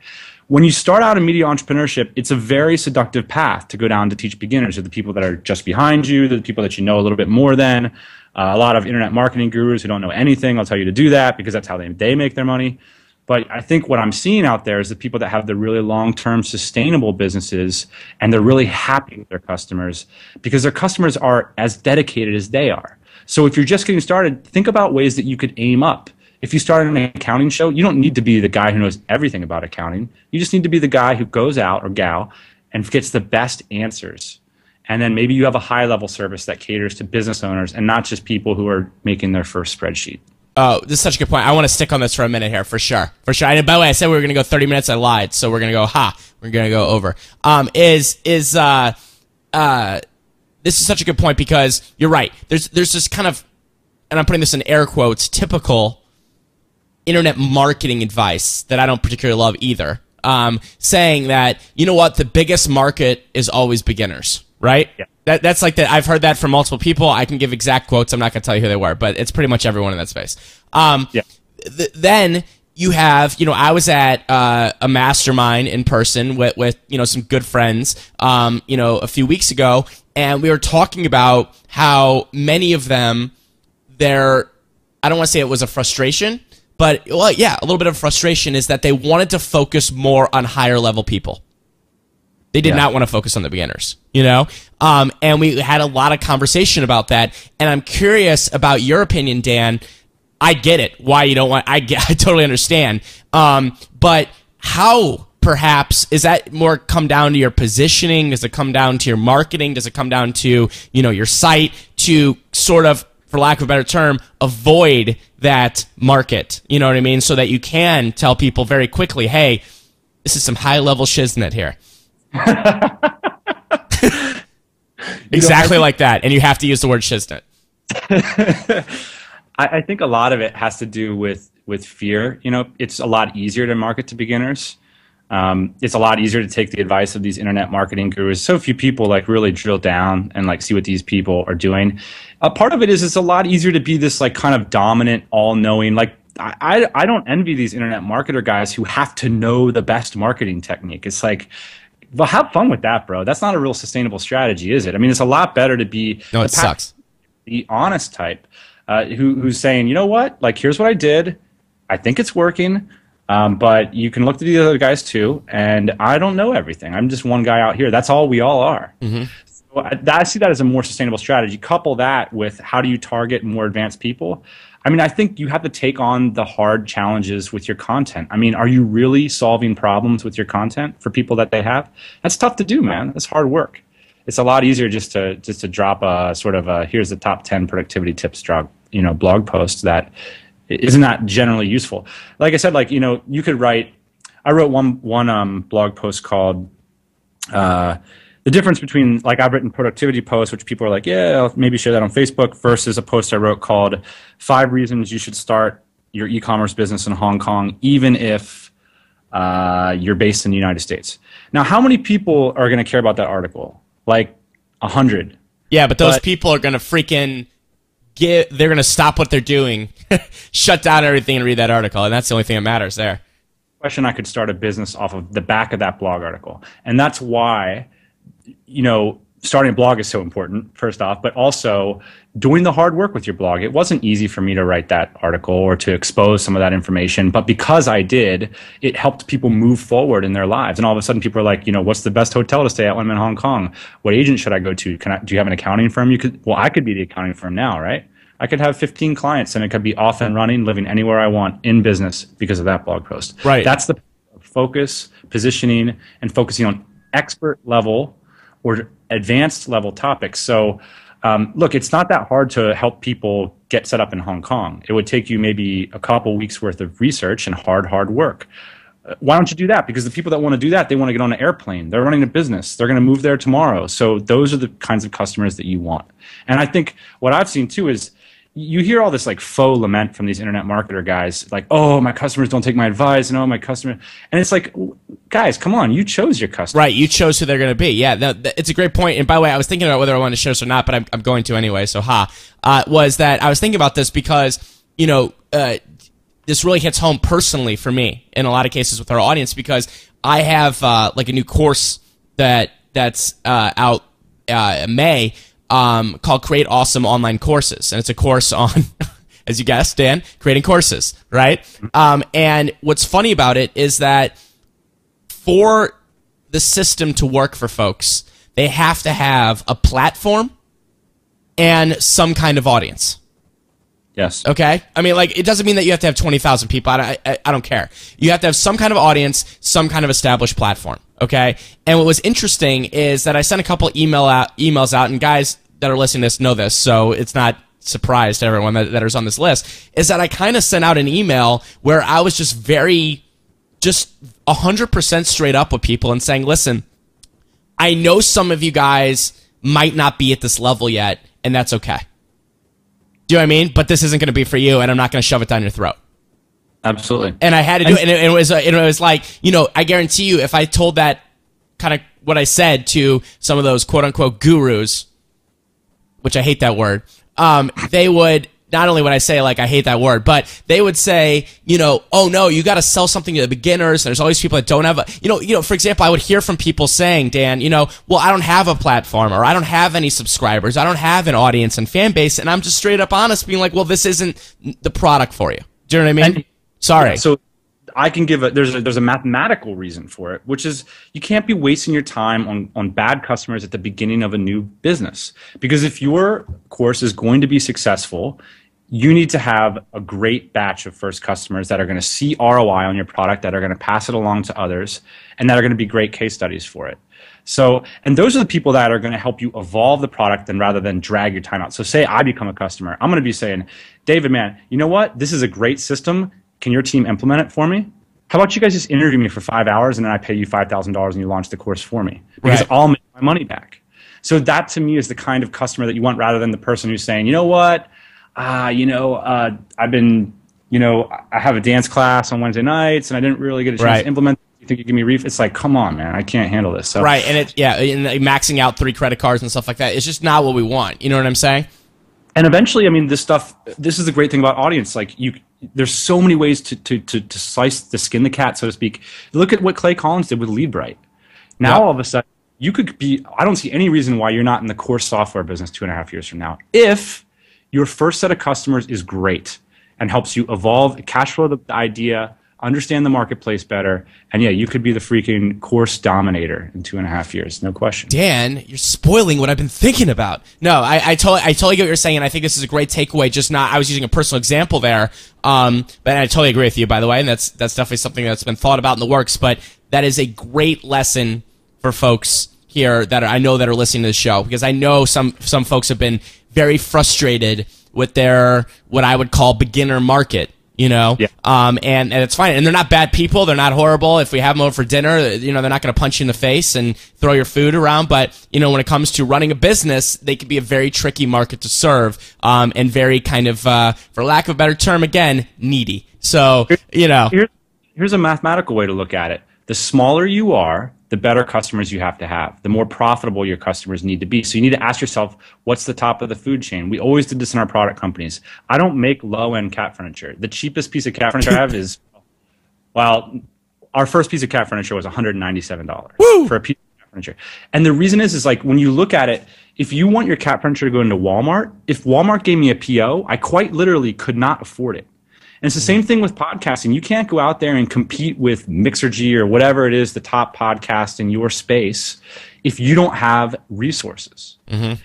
when you start out in media entrepreneurship, it's a very seductive path to go down to teach beginners. They're the people that are just behind you, the people that you know a little bit more than. Uh, a lot of internet marketing gurus who don't know anything, I'll tell you to do that because that's how they, they make their money. But I think what I'm seeing out there is the people that have the really long term sustainable businesses and they're really happy with their customers because their customers are as dedicated as they are. So if you're just getting started, think about ways that you could aim up if you start an accounting show, you don't need to be the guy who knows everything about accounting. You just need to be the guy who goes out or gal and gets the best answers. And then maybe you have a high level service that caters to business owners and not just people who are making their first spreadsheet. Oh, this is such a good point. I want to stick on this for a minute here, for sure, for sure. And by the way, I said we were going to go thirty minutes. I lied, so we're going to go. Ha, we're going to go over. Um, is is uh, uh, this is such a good point because you're right. There's there's this kind of, and I'm putting this in air quotes, typical internet marketing advice that I don't particularly love either. Um, saying that you know what the biggest market is always beginners, right? Yeah. That, that's like that. I've heard that from multiple people. I can give exact quotes. I'm not going to tell you who they were, but it's pretty much everyone in that space. Um, yeah. Th- then you have, you know, I was at uh, a mastermind in person with, with, you know, some good friends, um, you know, a few weeks ago, and we were talking about how many of them, their, I don't want to say it was a frustration, but well, yeah, a little bit of frustration is that they wanted to focus more on higher level people. They did yeah. not want to focus on the beginners, you know? Um, and we had a lot of conversation about that. And I'm curious about your opinion, Dan. I get it. Why you don't want, I get, I totally understand. Um, but how perhaps is that more come down to your positioning? Does it come down to your marketing? Does it come down to, you know, your site to sort of for lack of a better term, avoid that market. You know what I mean? So that you can tell people very quickly, hey, this is some high level shiznit here. exactly like that. And you have to use the word shiznit. I, I think a lot of it has to do with with fear. You know, it's a lot easier to market to beginners. Um, it's a lot easier to take the advice of these internet marketing gurus. So few people like really drill down and like see what these people are doing. A part of it is it's a lot easier to be this like kind of dominant, all-knowing. Like I, I don't envy these internet marketer guys who have to know the best marketing technique. It's like, well, have fun with that, bro. That's not a real sustainable strategy, is it? I mean, it's a lot better to be no, it the sucks. The honest type, uh, who who's saying, you know what? Like, here's what I did. I think it's working. Um, but you can look to the other guys too. And I don't know everything. I'm just one guy out here. That's all we all are. Mm-hmm. So I, I, see that as a more sustainable strategy. Couple that with how do you target more advanced people? I mean, I think you have to take on the hard challenges with your content. I mean, are you really solving problems with your content for people that they have? That's tough to do, man. That's hard work. it's a lot easier just to just to drop a sort of a here's the top 10 productivity tips drop you know blog post that isn't that generally useful like i said like you know you could write i wrote one one um, blog post called uh, the difference between like I've written productivity posts, which people are like, yeah, I'll maybe share that on Facebook, versus a post I wrote called Five Reasons You Should Start Your E-commerce Business in Hong Kong, even if uh, you're based in the United States. Now, how many people are going to care about that article? Like a hundred. Yeah, but those but, people are going to freaking get. They're going to stop what they're doing, shut down everything, and read that article, and that's the only thing that matters there. Question: I could start a business off of the back of that blog article, and that's why you know, starting a blog is so important, first off, but also doing the hard work with your blog. It wasn't easy for me to write that article or to expose some of that information, but because I did, it helped people move forward in their lives. And all of a sudden, people are like, you know, what's the best hotel to stay at when I'm in Hong Kong? What agent should I go to? Can I, do you have an accounting firm? You could, well, I could be the accounting firm now, right? I could have 15 clients and it could be off and running, living anywhere I want in business because of that blog post. Right. That's the focus, positioning, and focusing on expert level or advanced level topics. So, um, look, it's not that hard to help people get set up in Hong Kong. It would take you maybe a couple weeks worth of research and hard, hard work. Uh, why don't you do that? Because the people that want to do that, they want to get on an airplane. They're running a business. They're going to move there tomorrow. So those are the kinds of customers that you want. And I think what I've seen too is you hear all this like faux lament from these internet marketer guys like oh my customers don't take my advice and oh my customer and it's like guys come on you chose your customer. Right you chose who they're going to be. Yeah that, that, it's a great point and by the way i was thinking about whether i wanted to share this or not but i'm, I'm going to anyway so ha. Uh, was that i was thinking about this because you know uh, this really hits home personally for me in a lot of cases with our audience because i have uh, like a new course that that's uh, out uh, may um, called Create Awesome Online Courses. And it's a course on, as you guessed, Dan, creating courses, right? Um, and what's funny about it is that for the system to work for folks, they have to have a platform and some kind of audience. Yes. Okay. I mean, like, it doesn't mean that you have to have 20,000 people. I, I, I, don't care. You have to have some kind of audience, some kind of established platform. Okay. And what was interesting is that I sent a couple email out, emails out, and guys that are listening to this know this, so it's not surprise to everyone that, that is on this list, is that I kind of sent out an email where I was just very, just 100% straight up with people and saying, listen, I know some of you guys might not be at this level yet, and that's okay. Do you know what I mean? But this isn't going to be for you, and I'm not going to shove it down your throat. Absolutely. And I had to do it, and it, it was it was like you know I guarantee you, if I told that kind of what I said to some of those quote unquote gurus, which I hate that word, um, they would not only would I say like I hate that word, but they would say, you know, oh no, you got to sell something to the beginners. And There's always people that don't have a, you know, you know. For example, I would hear from people saying, Dan, you know, well, I don't have a platform, or I don't have any subscribers, I don't have an audience and fan base, and I'm just straight up honest, being like, well, this isn't the product for you. Do you know what I mean? And, Sorry. Yeah, so I can give a there's a there's a mathematical reason for it, which is you can't be wasting your time on on bad customers at the beginning of a new business. Because if your course is going to be successful, you need to have a great batch of first customers that are going to see ROI on your product, that are going to pass it along to others, and that are going to be great case studies for it. So, and those are the people that are going to help you evolve the product and rather than drag your time out. So, say I become a customer, I'm going to be saying, David, man, you know what? This is a great system can your team implement it for me? How about you guys just interview me for five hours and then I pay you $5,000 and you launch the course for me? Because right. I'll make my money back. So that to me is the kind of customer that you want rather than the person who's saying, you know what, uh, you know, uh, I've been, you know, I have a dance class on Wednesday nights and I didn't really get a chance right. to implement. You think you give me ref? It's like, come on, man, I can't handle this. So. Right, and it yeah, and maxing out three credit cards and stuff like that. It's just not what we want. You know what I'm saying? And eventually, I mean, this stuff. This is the great thing about audience. Like you, there's so many ways to, to, to, to slice the skin the cat, so to speak. Look at what Clay Collins did with LeadBrite. Now yep. all of a sudden, you could be. I don't see any reason why you're not in the core software business two and a half years from now. If your first set of customers is great and helps you evolve, cash flow the idea, understand the marketplace better, and yeah, you could be the freaking course dominator in two and a half years, no question. Dan, you're spoiling what I've been thinking about. No, I, I totally, I totally get what you're saying, and I think this is a great takeaway. Just not, I was using a personal example there, um, but I totally agree with you, by the way, and that's that's definitely something that's been thought about in the works. But that is a great lesson for folks here that I know that are listening to the show because I know some some folks have been very frustrated with their what I would call beginner market you know Yeah. um and, and it's fine and they're not bad people they're not horrible if we have them over for dinner you know they're not going to punch you in the face and throw your food around but you know when it comes to running a business they can be a very tricky market to serve um and very kind of uh for lack of a better term again needy so you know Here's, here's a mathematical way to look at it. The smaller you are, the better customers you have to have, the more profitable your customers need to be. So you need to ask yourself, what's the top of the food chain? We always did this in our product companies. I don't make low end cat furniture. The cheapest piece of cat furniture I have is, well, our first piece of cat furniture was $197 for a piece of cat furniture. And the reason is, is like when you look at it, if you want your cat furniture to go into Walmart, if Walmart gave me a PO, I quite literally could not afford it. And it's the same thing with podcasting. You can't go out there and compete with Mixergy or whatever it is, the top podcast in your space, if you don't have resources. Mm-hmm.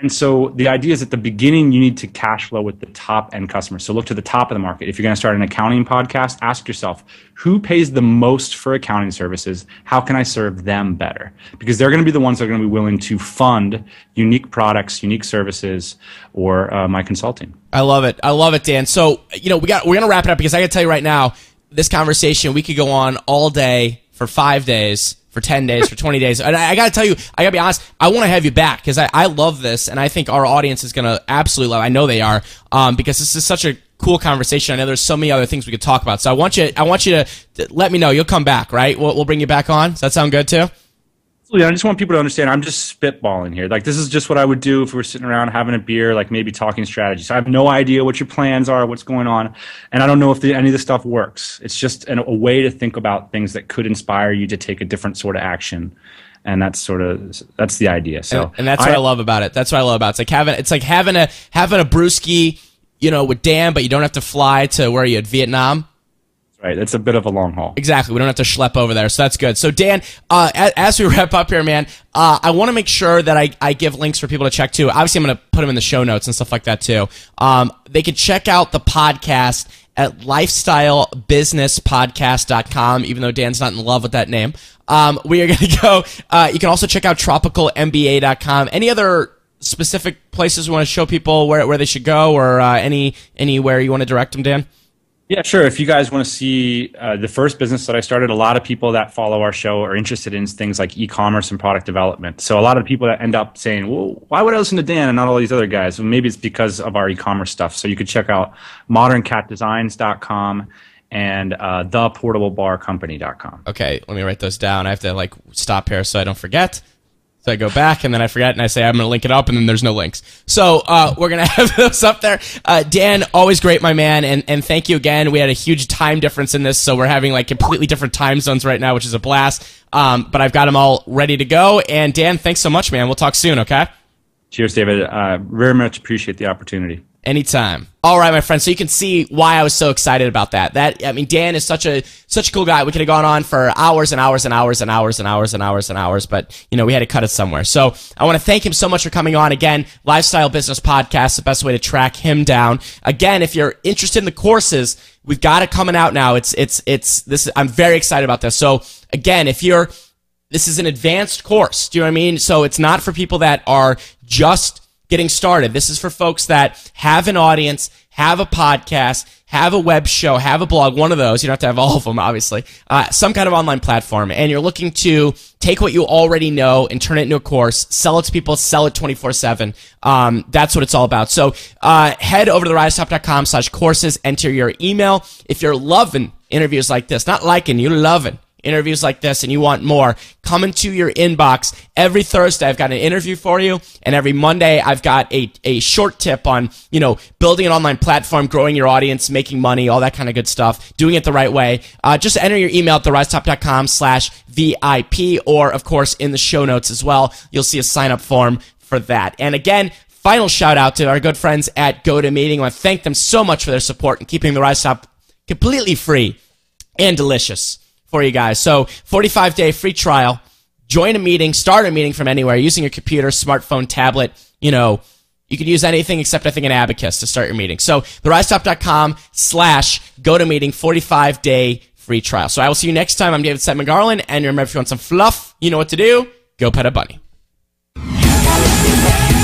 And so the idea is at the beginning, you need to cash flow with the top end customers. So look to the top of the market. If you're going to start an accounting podcast, ask yourself, who pays the most for accounting services? How can I serve them better? Because they're going to be the ones that are going to be willing to fund unique products, unique services, or uh, my consulting. I love it. I love it, Dan. So, you know, we got we're gonna wrap it up because I gotta tell you right now, this conversation we could go on all day for five days, for ten days, for twenty days. And I, I gotta tell you, I gotta be honest, I want to have you back because I, I love this, and I think our audience is gonna absolutely love. I know they are, um, because this is such a cool conversation. I know there's so many other things we could talk about. So I want you, I want you to, to let me know. You'll come back, right? We'll, we'll bring you back on. Does that sound good too? Absolutely. I just want people to understand I'm just spitballing here. Like, this is just what I would do if we were sitting around having a beer, like maybe talking strategy. So I have no idea what your plans are, what's going on. And I don't know if the, any of this stuff works. It's just an, a way to think about things that could inspire you to take a different sort of action. And that's sort of, that's the idea. So, and that's what I, love about it. That's what I love about it. It's like having, it's like having a, having a brewski, you know, with Dan, but you don't have to fly to where are you at Vietnam? Right. It's a bit of a long haul. Exactly. We don't have to schlep over there. So that's good. So Dan, uh, as, we wrap up here, man, uh, I want to make sure that I, I give links for people to check too. Obviously, I'm going to put them in the show notes and stuff like that too. Um, they can check out the podcast at lifestylebusinesspodcast.com, even though Dan's not in love with that name. Um, we are going to go, uh, you can also check out tropicalmba.com. Any other specific places we want to show people where, where they should go or uh, any anywhere you want to direct them, Dan? Yeah, sure. If you guys want to see uh, the first business that I started, a lot of people that follow our show are interested in things like e-commerce and product development. So a lot of people that end up saying, "Well, why would I listen to Dan and not all these other guys?" Well, maybe it's because of our e-commerce stuff. So you could check out moderncatdesigns.com and uh, theportablebarcompany.com. Okay, let me write those down. I have to like stop here so I don't forget. So I go back and then I forget and I say I'm going to link it up and then there's no links. So uh, we're going to have those up there. Uh, Dan, always great, my man, and and thank you again. We had a huge time difference in this, so we're having like completely different time zones right now, which is a blast. Um, but I've got them all ready to go. And Dan, thanks so much, man. We'll talk soon. Okay. Cheers, David. Uh, very much appreciate the opportunity. Anytime. All right, my friend. So you can see why I was so excited about that. That I mean, Dan is such a such a cool guy. We could have gone on for hours and hours and hours and hours and hours and hours and hours, but you know we had to cut it somewhere. So I want to thank him so much for coming on again. Lifestyle Business Podcast, the best way to track him down. Again, if you're interested in the courses, we've got it coming out now. It's it's it's this. I'm very excited about this. So again, if you're this is an advanced course. Do you know what I mean? So it's not for people that are just getting started. This is for folks that have an audience, have a podcast, have a web show, have a blog, one of those. You don't have to have all of them, obviously. Uh, some kind of online platform. And you're looking to take what you already know and turn it into a course, sell it to people, sell it 24 7. Um, that's what it's all about. So uh, head over to therisepop.com slash courses, enter your email. If you're loving interviews like this, not liking, you're loving interviews like this and you want more, come into your inbox. Every Thursday, I've got an interview for you. And every Monday, I've got a, a short tip on, you know, building an online platform, growing your audience, making money, all that kind of good stuff, doing it the right way. Uh, just enter your email at therisetop.com slash VIP or, of course, in the show notes as well. You'll see a sign up form for that. And again, final shout out to our good friends at GoToMeeting. I want to thank them so much for their support and keeping the Rise Top completely free and delicious for you guys. So 45 day free trial. Join a meeting, start a meeting from anywhere using your computer, smartphone, tablet. You know, you can use anything except I think an abacus to start your meeting. So therisepop.com slash go to meeting 45 day free trial. So I will see you next time. I'm David Siteman Garland. And remember, if you want some fluff, you know what to do. Go pet a bunny.